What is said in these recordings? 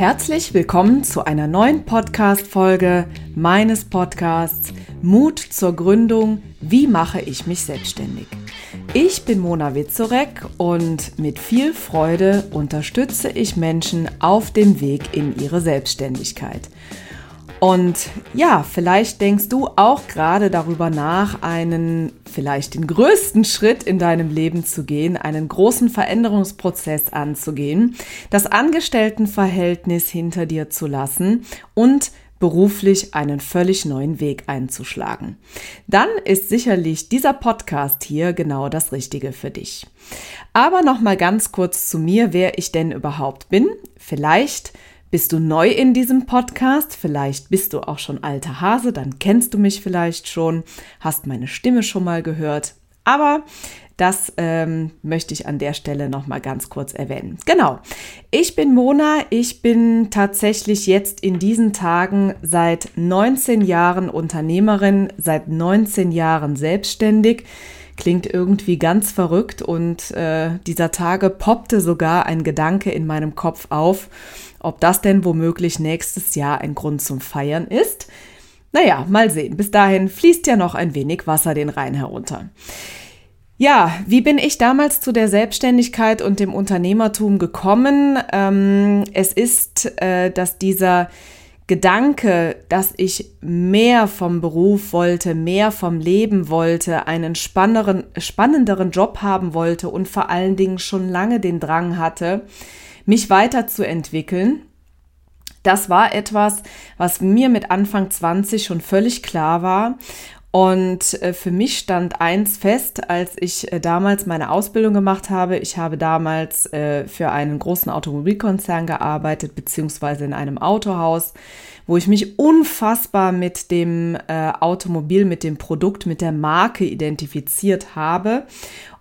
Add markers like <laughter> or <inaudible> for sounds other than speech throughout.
Herzlich willkommen zu einer neuen Podcast-Folge meines Podcasts Mut zur Gründung. Wie mache ich mich selbstständig? Ich bin Mona Witzorek und mit viel Freude unterstütze ich Menschen auf dem Weg in ihre Selbstständigkeit. Und ja, vielleicht denkst du auch gerade darüber nach, einen, vielleicht den größten Schritt in deinem Leben zu gehen, einen großen Veränderungsprozess anzugehen, das Angestelltenverhältnis hinter dir zu lassen und beruflich einen völlig neuen Weg einzuschlagen. Dann ist sicherlich dieser Podcast hier genau das Richtige für dich. Aber noch mal ganz kurz zu mir, wer ich denn überhaupt bin. Vielleicht bist du neu in diesem Podcast? Vielleicht bist du auch schon alter Hase, dann kennst du mich vielleicht schon, hast meine Stimme schon mal gehört. Aber das ähm, möchte ich an der Stelle noch mal ganz kurz erwähnen. Genau. Ich bin Mona. Ich bin tatsächlich jetzt in diesen Tagen seit 19 Jahren Unternehmerin, seit 19 Jahren selbstständig. Klingt irgendwie ganz verrückt und äh, dieser Tage poppte sogar ein Gedanke in meinem Kopf auf ob das denn womöglich nächstes Jahr ein Grund zum Feiern ist? Naja, mal sehen. Bis dahin fließt ja noch ein wenig Wasser den Rhein herunter. Ja, wie bin ich damals zu der Selbstständigkeit und dem Unternehmertum gekommen? Ähm, es ist, äh, dass dieser Gedanke, dass ich mehr vom Beruf wollte, mehr vom Leben wollte, einen spannenderen, spannenderen Job haben wollte und vor allen Dingen schon lange den Drang hatte, mich weiterzuentwickeln. Das war etwas, was mir mit Anfang 20 schon völlig klar war. Und äh, für mich stand eins fest, als ich äh, damals meine Ausbildung gemacht habe. Ich habe damals äh, für einen großen Automobilkonzern gearbeitet, beziehungsweise in einem Autohaus, wo ich mich unfassbar mit dem Automobil, mit dem Produkt, mit der Marke identifiziert habe.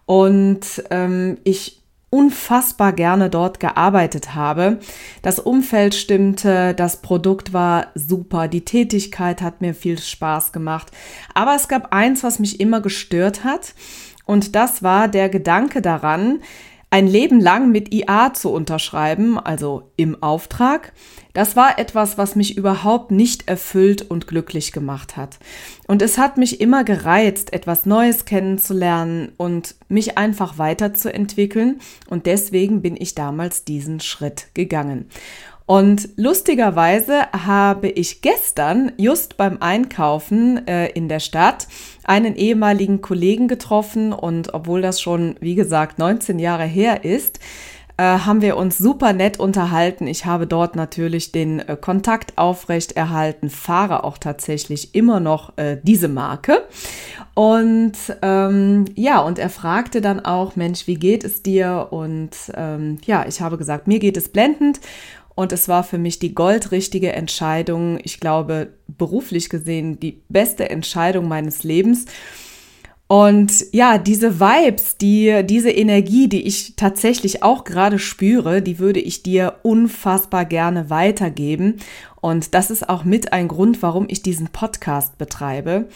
Und ähm, ich unfassbar gerne dort gearbeitet habe. Das Umfeld stimmte, das Produkt war super, die Tätigkeit hat mir viel Spaß gemacht. Aber es gab eins, was mich immer gestört hat. Und das war der Gedanke daran, ein Leben lang mit IA zu unterschreiben, also im Auftrag, das war etwas, was mich überhaupt nicht erfüllt und glücklich gemacht hat. Und es hat mich immer gereizt, etwas Neues kennenzulernen und mich einfach weiterzuentwickeln. Und deswegen bin ich damals diesen Schritt gegangen. Und lustigerweise habe ich gestern just beim Einkaufen äh, in der Stadt einen ehemaligen Kollegen getroffen und obwohl das schon, wie gesagt, 19 Jahre her ist, äh, haben wir uns super nett unterhalten. Ich habe dort natürlich den äh, Kontakt aufrecht erhalten, fahre auch tatsächlich immer noch äh, diese Marke. Und ähm, ja, und er fragte dann auch, Mensch, wie geht es dir? Und ähm, ja, ich habe gesagt, mir geht es blendend. Und es war für mich die goldrichtige Entscheidung, ich glaube, beruflich gesehen, die beste Entscheidung meines Lebens. Und ja, diese Vibes, die, diese Energie, die ich tatsächlich auch gerade spüre, die würde ich dir unfassbar gerne weitergeben. Und das ist auch mit ein Grund, warum ich diesen Podcast betreibe,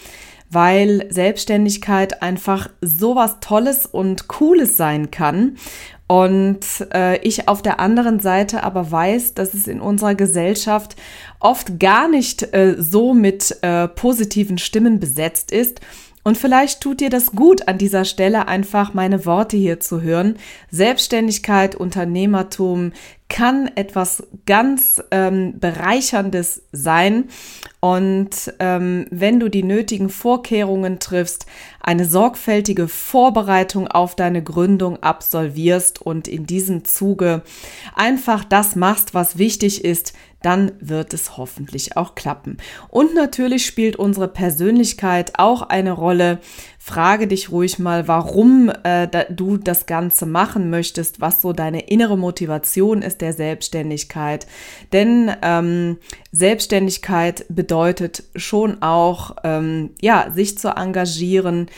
weil Selbstständigkeit einfach sowas Tolles und Cooles sein kann. Und äh, ich auf der anderen Seite aber weiß, dass es in unserer Gesellschaft oft gar nicht äh, so mit äh, positiven Stimmen besetzt ist. Und vielleicht tut dir das gut, an dieser Stelle einfach meine Worte hier zu hören. Selbstständigkeit, Unternehmertum kann etwas ganz ähm, Bereicherndes sein. Und ähm, wenn du die nötigen Vorkehrungen triffst, eine sorgfältige Vorbereitung auf deine Gründung absolvierst und in diesem Zuge einfach das machst, was wichtig ist, dann wird es hoffentlich auch klappen. Und natürlich spielt unsere Persönlichkeit auch eine Rolle. Frage dich ruhig mal, warum äh, du das Ganze machen möchtest, was so deine innere Motivation ist der Selbstständigkeit. Denn ähm, Selbstständigkeit bedeutet schon auch, ähm, ja, sich zu engagieren,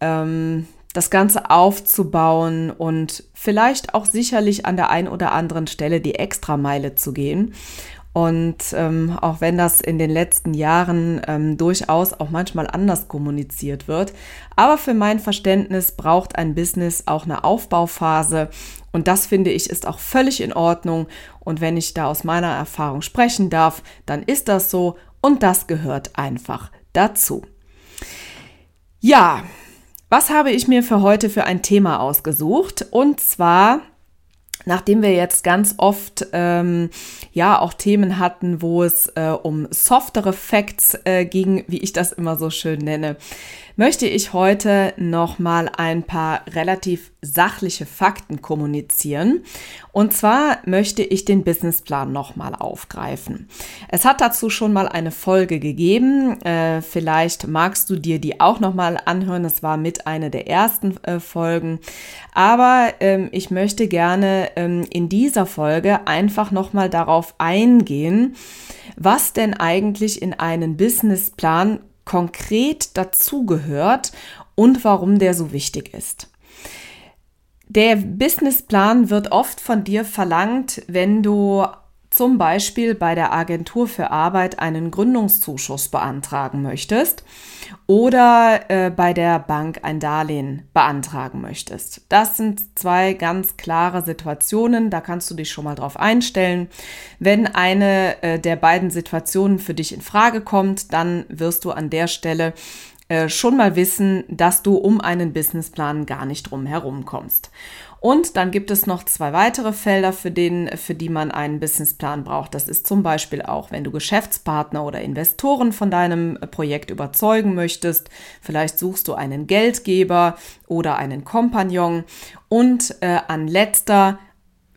ähm, das Ganze aufzubauen und vielleicht auch sicherlich an der einen oder anderen Stelle die Extrameile zu gehen. Und ähm, auch wenn das in den letzten Jahren ähm, durchaus auch manchmal anders kommuniziert wird, aber für mein Verständnis braucht ein Business auch eine Aufbauphase. Und das finde ich ist auch völlig in Ordnung. Und wenn ich da aus meiner Erfahrung sprechen darf, dann ist das so und das gehört einfach dazu. Ja, was habe ich mir für heute für ein Thema ausgesucht? Und zwar Nachdem wir jetzt ganz oft ähm, ja auch Themen hatten, wo es äh, um softere Facts äh, ging, wie ich das immer so schön nenne, möchte ich heute noch mal ein paar relativ sachliche Fakten kommunizieren. Und zwar möchte ich den Businessplan noch mal aufgreifen. Es hat dazu schon mal eine Folge gegeben. Äh, vielleicht magst du dir die auch noch mal anhören. Das war mit einer der ersten äh, Folgen. Aber ähm, ich möchte gerne ähm, in dieser Folge einfach noch mal darauf eingehen, was denn eigentlich in einen Businessplan konkret dazugehört und warum der so wichtig ist. Der Businessplan wird oft von dir verlangt, wenn du zum Beispiel bei der Agentur für Arbeit einen Gründungszuschuss beantragen möchtest oder äh, bei der Bank ein Darlehen beantragen möchtest. Das sind zwei ganz klare Situationen, da kannst du dich schon mal drauf einstellen. Wenn eine äh, der beiden Situationen für dich in Frage kommt, dann wirst du an der Stelle äh, schon mal wissen, dass du um einen Businessplan gar nicht drum herum kommst. Und dann gibt es noch zwei weitere Felder, für, den, für die man einen Businessplan braucht. Das ist zum Beispiel auch, wenn du Geschäftspartner oder Investoren von deinem Projekt überzeugen möchtest. Vielleicht suchst du einen Geldgeber oder einen Kompagnon. Und äh, an letzter,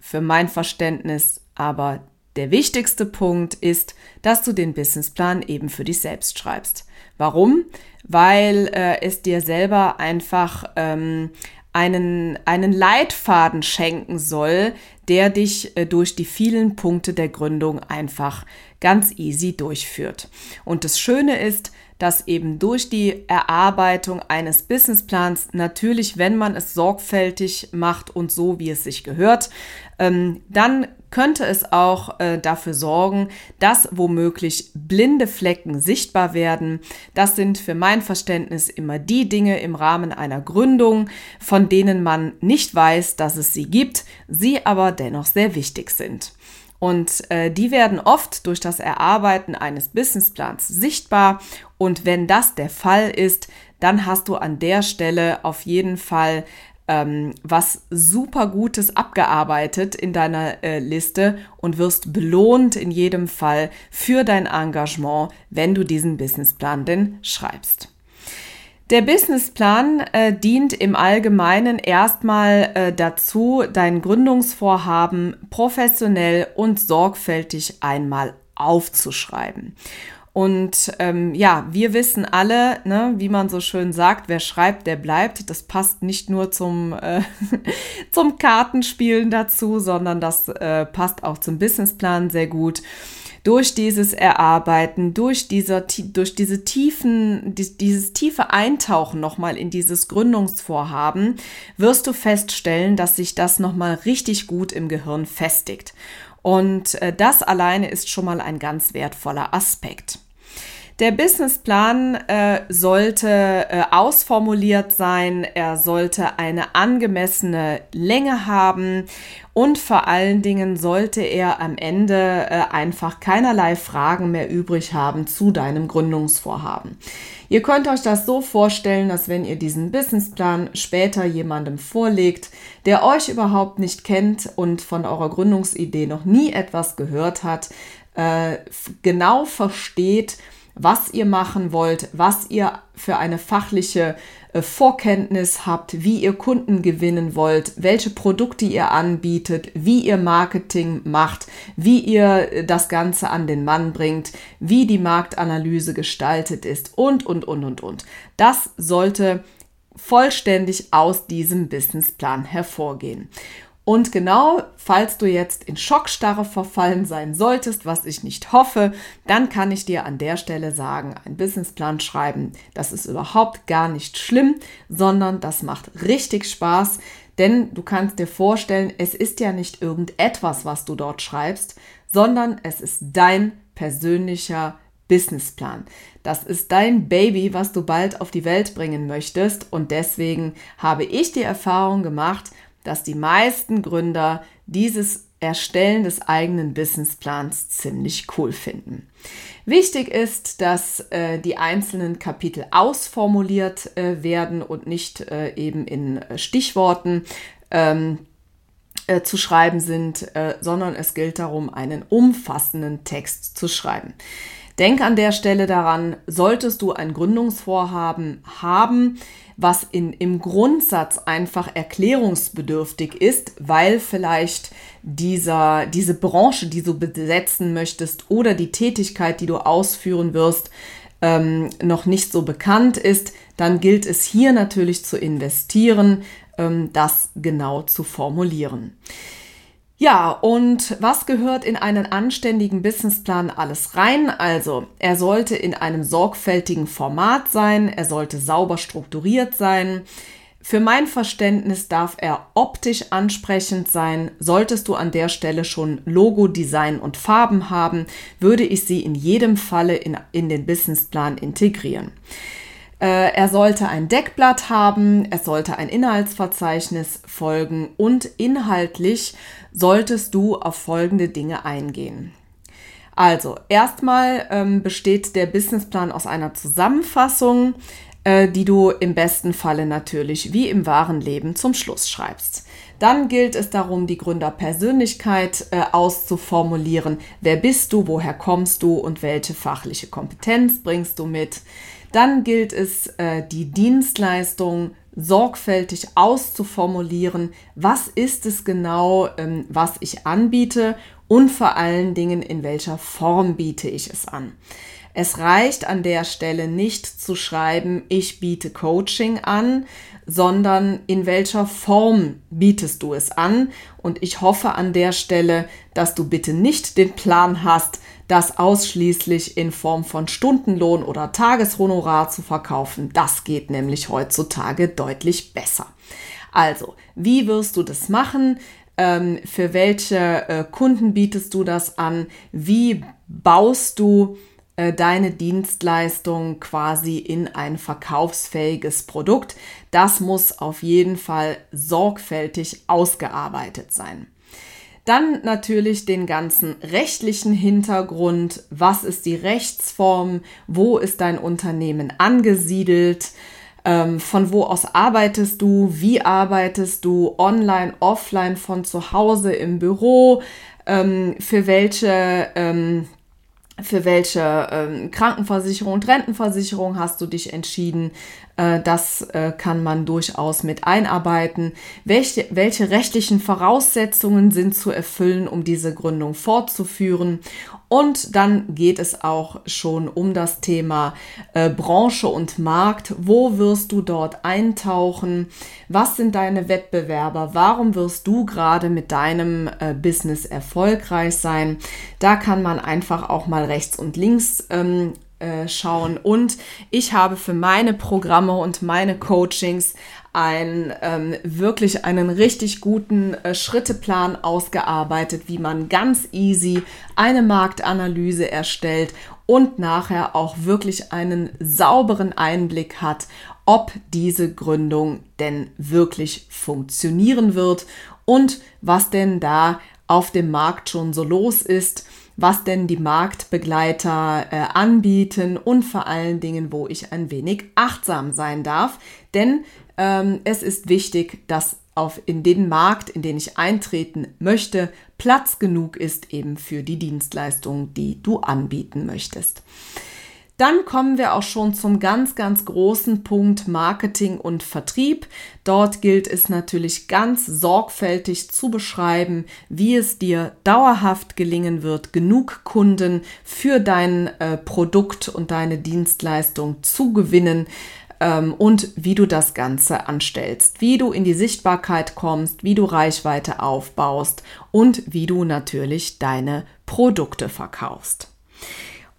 für mein Verständnis, aber der wichtigste Punkt ist, dass du den Businessplan eben für dich selbst schreibst. Warum? Weil äh, es dir selber einfach ähm, einen, einen Leitfaden schenken soll, der dich äh, durch die vielen Punkte der Gründung einfach ganz easy durchführt. Und das Schöne ist, dass eben durch die Erarbeitung eines Businessplans natürlich, wenn man es sorgfältig macht und so, wie es sich gehört, ähm, dann könnte es auch äh, dafür sorgen, dass womöglich blinde Flecken sichtbar werden. Das sind für mein Verständnis immer die Dinge im Rahmen einer Gründung, von denen man nicht weiß, dass es sie gibt, sie aber dennoch sehr wichtig sind. Und äh, die werden oft durch das Erarbeiten eines Businessplans sichtbar. Und wenn das der Fall ist, dann hast du an der Stelle auf jeden Fall ähm, was super Gutes abgearbeitet in deiner äh, Liste und wirst belohnt in jedem Fall für dein Engagement, wenn du diesen Businessplan denn schreibst. Der Businessplan äh, dient im Allgemeinen erstmal äh, dazu, dein Gründungsvorhaben professionell und sorgfältig einmal aufzuschreiben. Und ähm, ja, wir wissen alle, ne, wie man so schön sagt, wer schreibt, der bleibt. Das passt nicht nur zum, äh, <laughs> zum Kartenspielen dazu, sondern das äh, passt auch zum Businessplan sehr gut. Durch dieses Erarbeiten, durch, dieser, durch diese tiefen, dieses tiefe Eintauchen nochmal in dieses Gründungsvorhaben, wirst du feststellen, dass sich das nochmal richtig gut im Gehirn festigt. Und äh, das alleine ist schon mal ein ganz wertvoller Aspekt. Der Businessplan äh, sollte äh, ausformuliert sein, er sollte eine angemessene Länge haben und vor allen Dingen sollte er am Ende äh, einfach keinerlei Fragen mehr übrig haben zu deinem Gründungsvorhaben. Ihr könnt euch das so vorstellen, dass wenn ihr diesen Businessplan später jemandem vorlegt, der euch überhaupt nicht kennt und von eurer Gründungsidee noch nie etwas gehört hat, äh, genau versteht, was ihr machen wollt, was ihr für eine fachliche äh, Vorkenntnis habt, wie ihr Kunden gewinnen wollt, welche Produkte ihr anbietet, wie ihr Marketing macht, wie ihr äh, das Ganze an den Mann bringt, wie die Marktanalyse gestaltet ist und, und, und, und, und. Das sollte vollständig aus diesem Businessplan hervorgehen. Und genau, falls du jetzt in Schockstarre verfallen sein solltest, was ich nicht hoffe, dann kann ich dir an der Stelle sagen, ein Businessplan schreiben, das ist überhaupt gar nicht schlimm, sondern das macht richtig Spaß, denn du kannst dir vorstellen, es ist ja nicht irgendetwas, was du dort schreibst, sondern es ist dein persönlicher Businessplan. Das ist dein Baby, was du bald auf die Welt bringen möchtest. Und deswegen habe ich die Erfahrung gemacht, dass die meisten Gründer dieses Erstellen des eigenen Businessplans ziemlich cool finden. Wichtig ist, dass äh, die einzelnen Kapitel ausformuliert äh, werden und nicht äh, eben in äh, Stichworten ähm, äh, zu schreiben sind, äh, sondern es gilt darum, einen umfassenden Text zu schreiben. Denk an der Stelle daran, solltest du ein Gründungsvorhaben haben, was in, im Grundsatz einfach erklärungsbedürftig ist, weil vielleicht dieser, diese Branche, die du besetzen möchtest oder die Tätigkeit, die du ausführen wirst, ähm, noch nicht so bekannt ist, dann gilt es hier natürlich zu investieren, ähm, das genau zu formulieren. Ja, und was gehört in einen anständigen Businessplan alles rein? Also, er sollte in einem sorgfältigen Format sein, er sollte sauber strukturiert sein. Für mein Verständnis darf er optisch ansprechend sein. Solltest du an der Stelle schon Logo, Design und Farben haben, würde ich sie in jedem Falle in, in den Businessplan integrieren. Äh, er sollte ein Deckblatt haben, es sollte ein Inhaltsverzeichnis folgen und inhaltlich solltest du auf folgende Dinge eingehen. Also, erstmal ähm, besteht der Businessplan aus einer Zusammenfassung, äh, die du im besten Falle natürlich wie im wahren Leben zum Schluss schreibst. Dann gilt es darum, die Gründerpersönlichkeit äh, auszuformulieren. Wer bist du, woher kommst du und welche fachliche Kompetenz bringst du mit? Dann gilt es, äh, die Dienstleistung sorgfältig auszuformulieren. Was ist es genau, ähm, was ich anbiete und vor allen Dingen, in welcher Form biete ich es an. Es reicht an der Stelle nicht zu schreiben, ich biete Coaching an, sondern in welcher Form bietest du es an. Und ich hoffe an der Stelle, dass du bitte nicht den Plan hast, das ausschließlich in Form von Stundenlohn oder Tageshonorar zu verkaufen. Das geht nämlich heutzutage deutlich besser. Also, wie wirst du das machen? Ähm, für welche äh, Kunden bietest du das an? Wie baust du äh, deine Dienstleistung quasi in ein verkaufsfähiges Produkt? Das muss auf jeden Fall sorgfältig ausgearbeitet sein. Dann natürlich den ganzen rechtlichen Hintergrund. Was ist die Rechtsform? Wo ist dein Unternehmen angesiedelt? Ähm, von wo aus arbeitest du? Wie arbeitest du? Online, offline, von zu Hause, im Büro? Ähm, für welche ähm, für welche ähm, Krankenversicherung und Rentenversicherung hast du dich entschieden? Äh, das äh, kann man durchaus mit einarbeiten. Welche, welche rechtlichen Voraussetzungen sind zu erfüllen, um diese Gründung fortzuführen? Und dann geht es auch schon um das Thema äh, Branche und Markt. Wo wirst du dort eintauchen? Was sind deine Wettbewerber? Warum wirst du gerade mit deinem äh, Business erfolgreich sein? Da kann man einfach auch mal rechts und links ähm, äh, schauen. Und ich habe für meine Programme und meine Coachings ein, ähm, wirklich einen richtig guten äh, Schritteplan ausgearbeitet, wie man ganz easy eine Marktanalyse erstellt und nachher auch wirklich einen sauberen Einblick hat, ob diese Gründung denn wirklich funktionieren wird und was denn da auf dem Markt schon so los ist was denn die Marktbegleiter äh, anbieten und vor allen Dingen, wo ich ein wenig achtsam sein darf. Denn es ist wichtig, dass auf in den Markt, in den ich eintreten möchte, Platz genug ist eben für die Dienstleistung, die du anbieten möchtest. Dann kommen wir auch schon zum ganz, ganz großen Punkt Marketing und Vertrieb. Dort gilt es natürlich ganz sorgfältig zu beschreiben, wie es dir dauerhaft gelingen wird, genug Kunden für dein äh, Produkt und deine Dienstleistung zu gewinnen ähm, und wie du das Ganze anstellst, wie du in die Sichtbarkeit kommst, wie du Reichweite aufbaust und wie du natürlich deine Produkte verkaufst.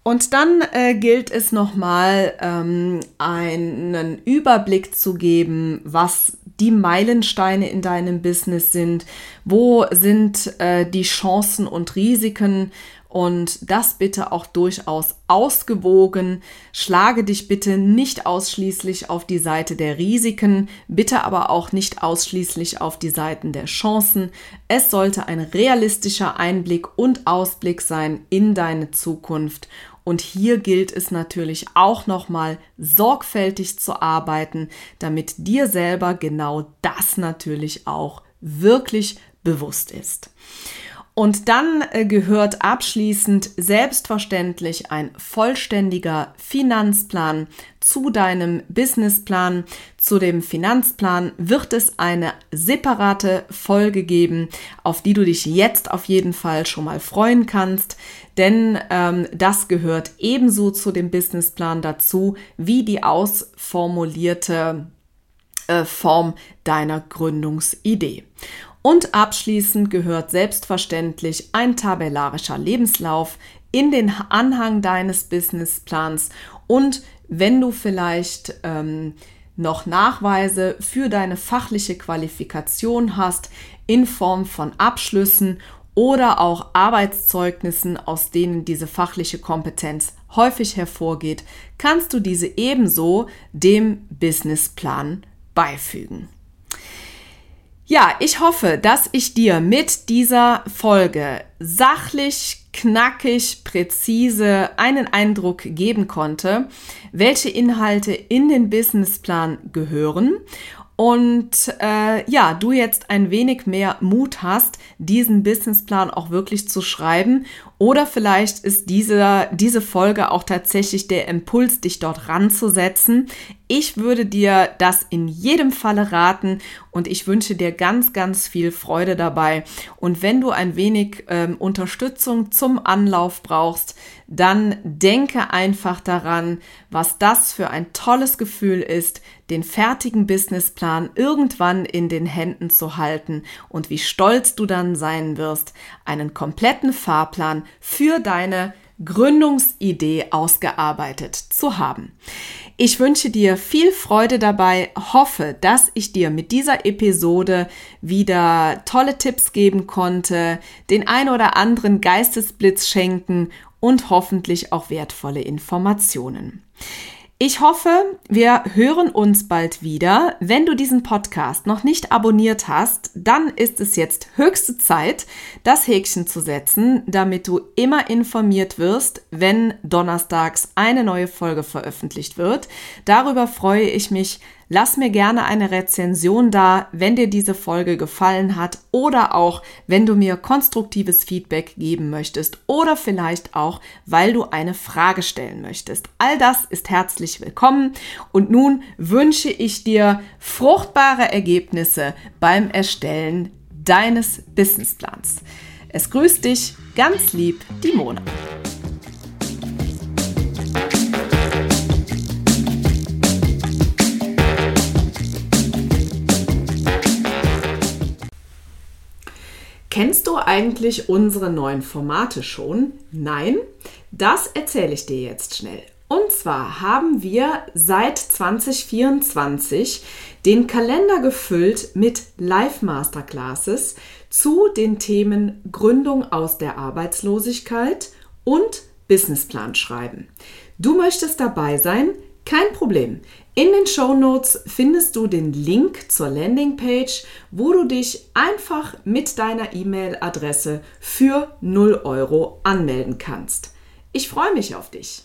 Und dann äh, gilt es nochmal, ähm, einen Überblick zu geben, was die Meilensteine in deinem Business sind, wo sind äh, die Chancen und Risiken und das bitte auch durchaus ausgewogen. Schlage dich bitte nicht ausschließlich auf die Seite der Risiken, bitte aber auch nicht ausschließlich auf die Seiten der Chancen. Es sollte ein realistischer Einblick und Ausblick sein in deine Zukunft. Und hier gilt es natürlich auch nochmal sorgfältig zu arbeiten, damit dir selber genau das natürlich auch wirklich bewusst ist. Und dann äh, gehört abschließend selbstverständlich ein vollständiger Finanzplan zu deinem Businessplan. Zu dem Finanzplan wird es eine separate Folge geben, auf die du dich jetzt auf jeden Fall schon mal freuen kannst, denn ähm, das gehört ebenso zu dem Businessplan dazu wie die ausformulierte äh, Form deiner Gründungsidee. Und abschließend gehört selbstverständlich ein tabellarischer Lebenslauf in den Anhang deines Businessplans und wenn du vielleicht ähm, noch Nachweise für deine fachliche Qualifikation hast in Form von Abschlüssen oder auch Arbeitszeugnissen, aus denen diese fachliche Kompetenz häufig hervorgeht, kannst du diese ebenso dem Businessplan beifügen. Ja, ich hoffe, dass ich dir mit dieser Folge sachlich, knackig, präzise einen Eindruck geben konnte, welche Inhalte in den Businessplan gehören und äh, ja, du jetzt ein wenig mehr Mut hast, diesen Businessplan auch wirklich zu schreiben. Oder vielleicht ist diese, diese Folge auch tatsächlich der Impuls, dich dort ranzusetzen. Ich würde dir das in jedem Falle raten und ich wünsche dir ganz, ganz viel Freude dabei. Und wenn du ein wenig ähm, Unterstützung zum Anlauf brauchst, dann denke einfach daran, was das für ein tolles Gefühl ist, den fertigen Businessplan irgendwann in den Händen zu halten und wie stolz du dann sein wirst, einen kompletten Fahrplan für deine Gründungsidee ausgearbeitet zu haben. Ich wünsche dir viel Freude dabei, hoffe, dass ich dir mit dieser Episode wieder tolle Tipps geben konnte, den ein oder anderen Geistesblitz schenken und hoffentlich auch wertvolle Informationen. Ich hoffe, wir hören uns bald wieder. Wenn du diesen Podcast noch nicht abonniert hast, dann ist es jetzt höchste Zeit, das Häkchen zu setzen, damit du immer informiert wirst, wenn donnerstags eine neue Folge veröffentlicht wird. Darüber freue ich mich Lass mir gerne eine Rezension da, wenn dir diese Folge gefallen hat oder auch, wenn du mir konstruktives Feedback geben möchtest oder vielleicht auch, weil du eine Frage stellen möchtest. All das ist herzlich willkommen und nun wünsche ich dir fruchtbare Ergebnisse beim Erstellen deines Businessplans. Es grüßt dich ganz lieb, die Mona. Kennst du eigentlich unsere neuen Formate schon? Nein? Das erzähle ich dir jetzt schnell. Und zwar haben wir seit 2024 den Kalender gefüllt mit Live-Masterclasses zu den Themen Gründung aus der Arbeitslosigkeit und Businessplan schreiben. Du möchtest dabei sein? Kein Problem. In den Show Notes findest du den Link zur Landingpage, wo du dich einfach mit deiner E-Mail-Adresse für 0 Euro anmelden kannst. Ich freue mich auf dich.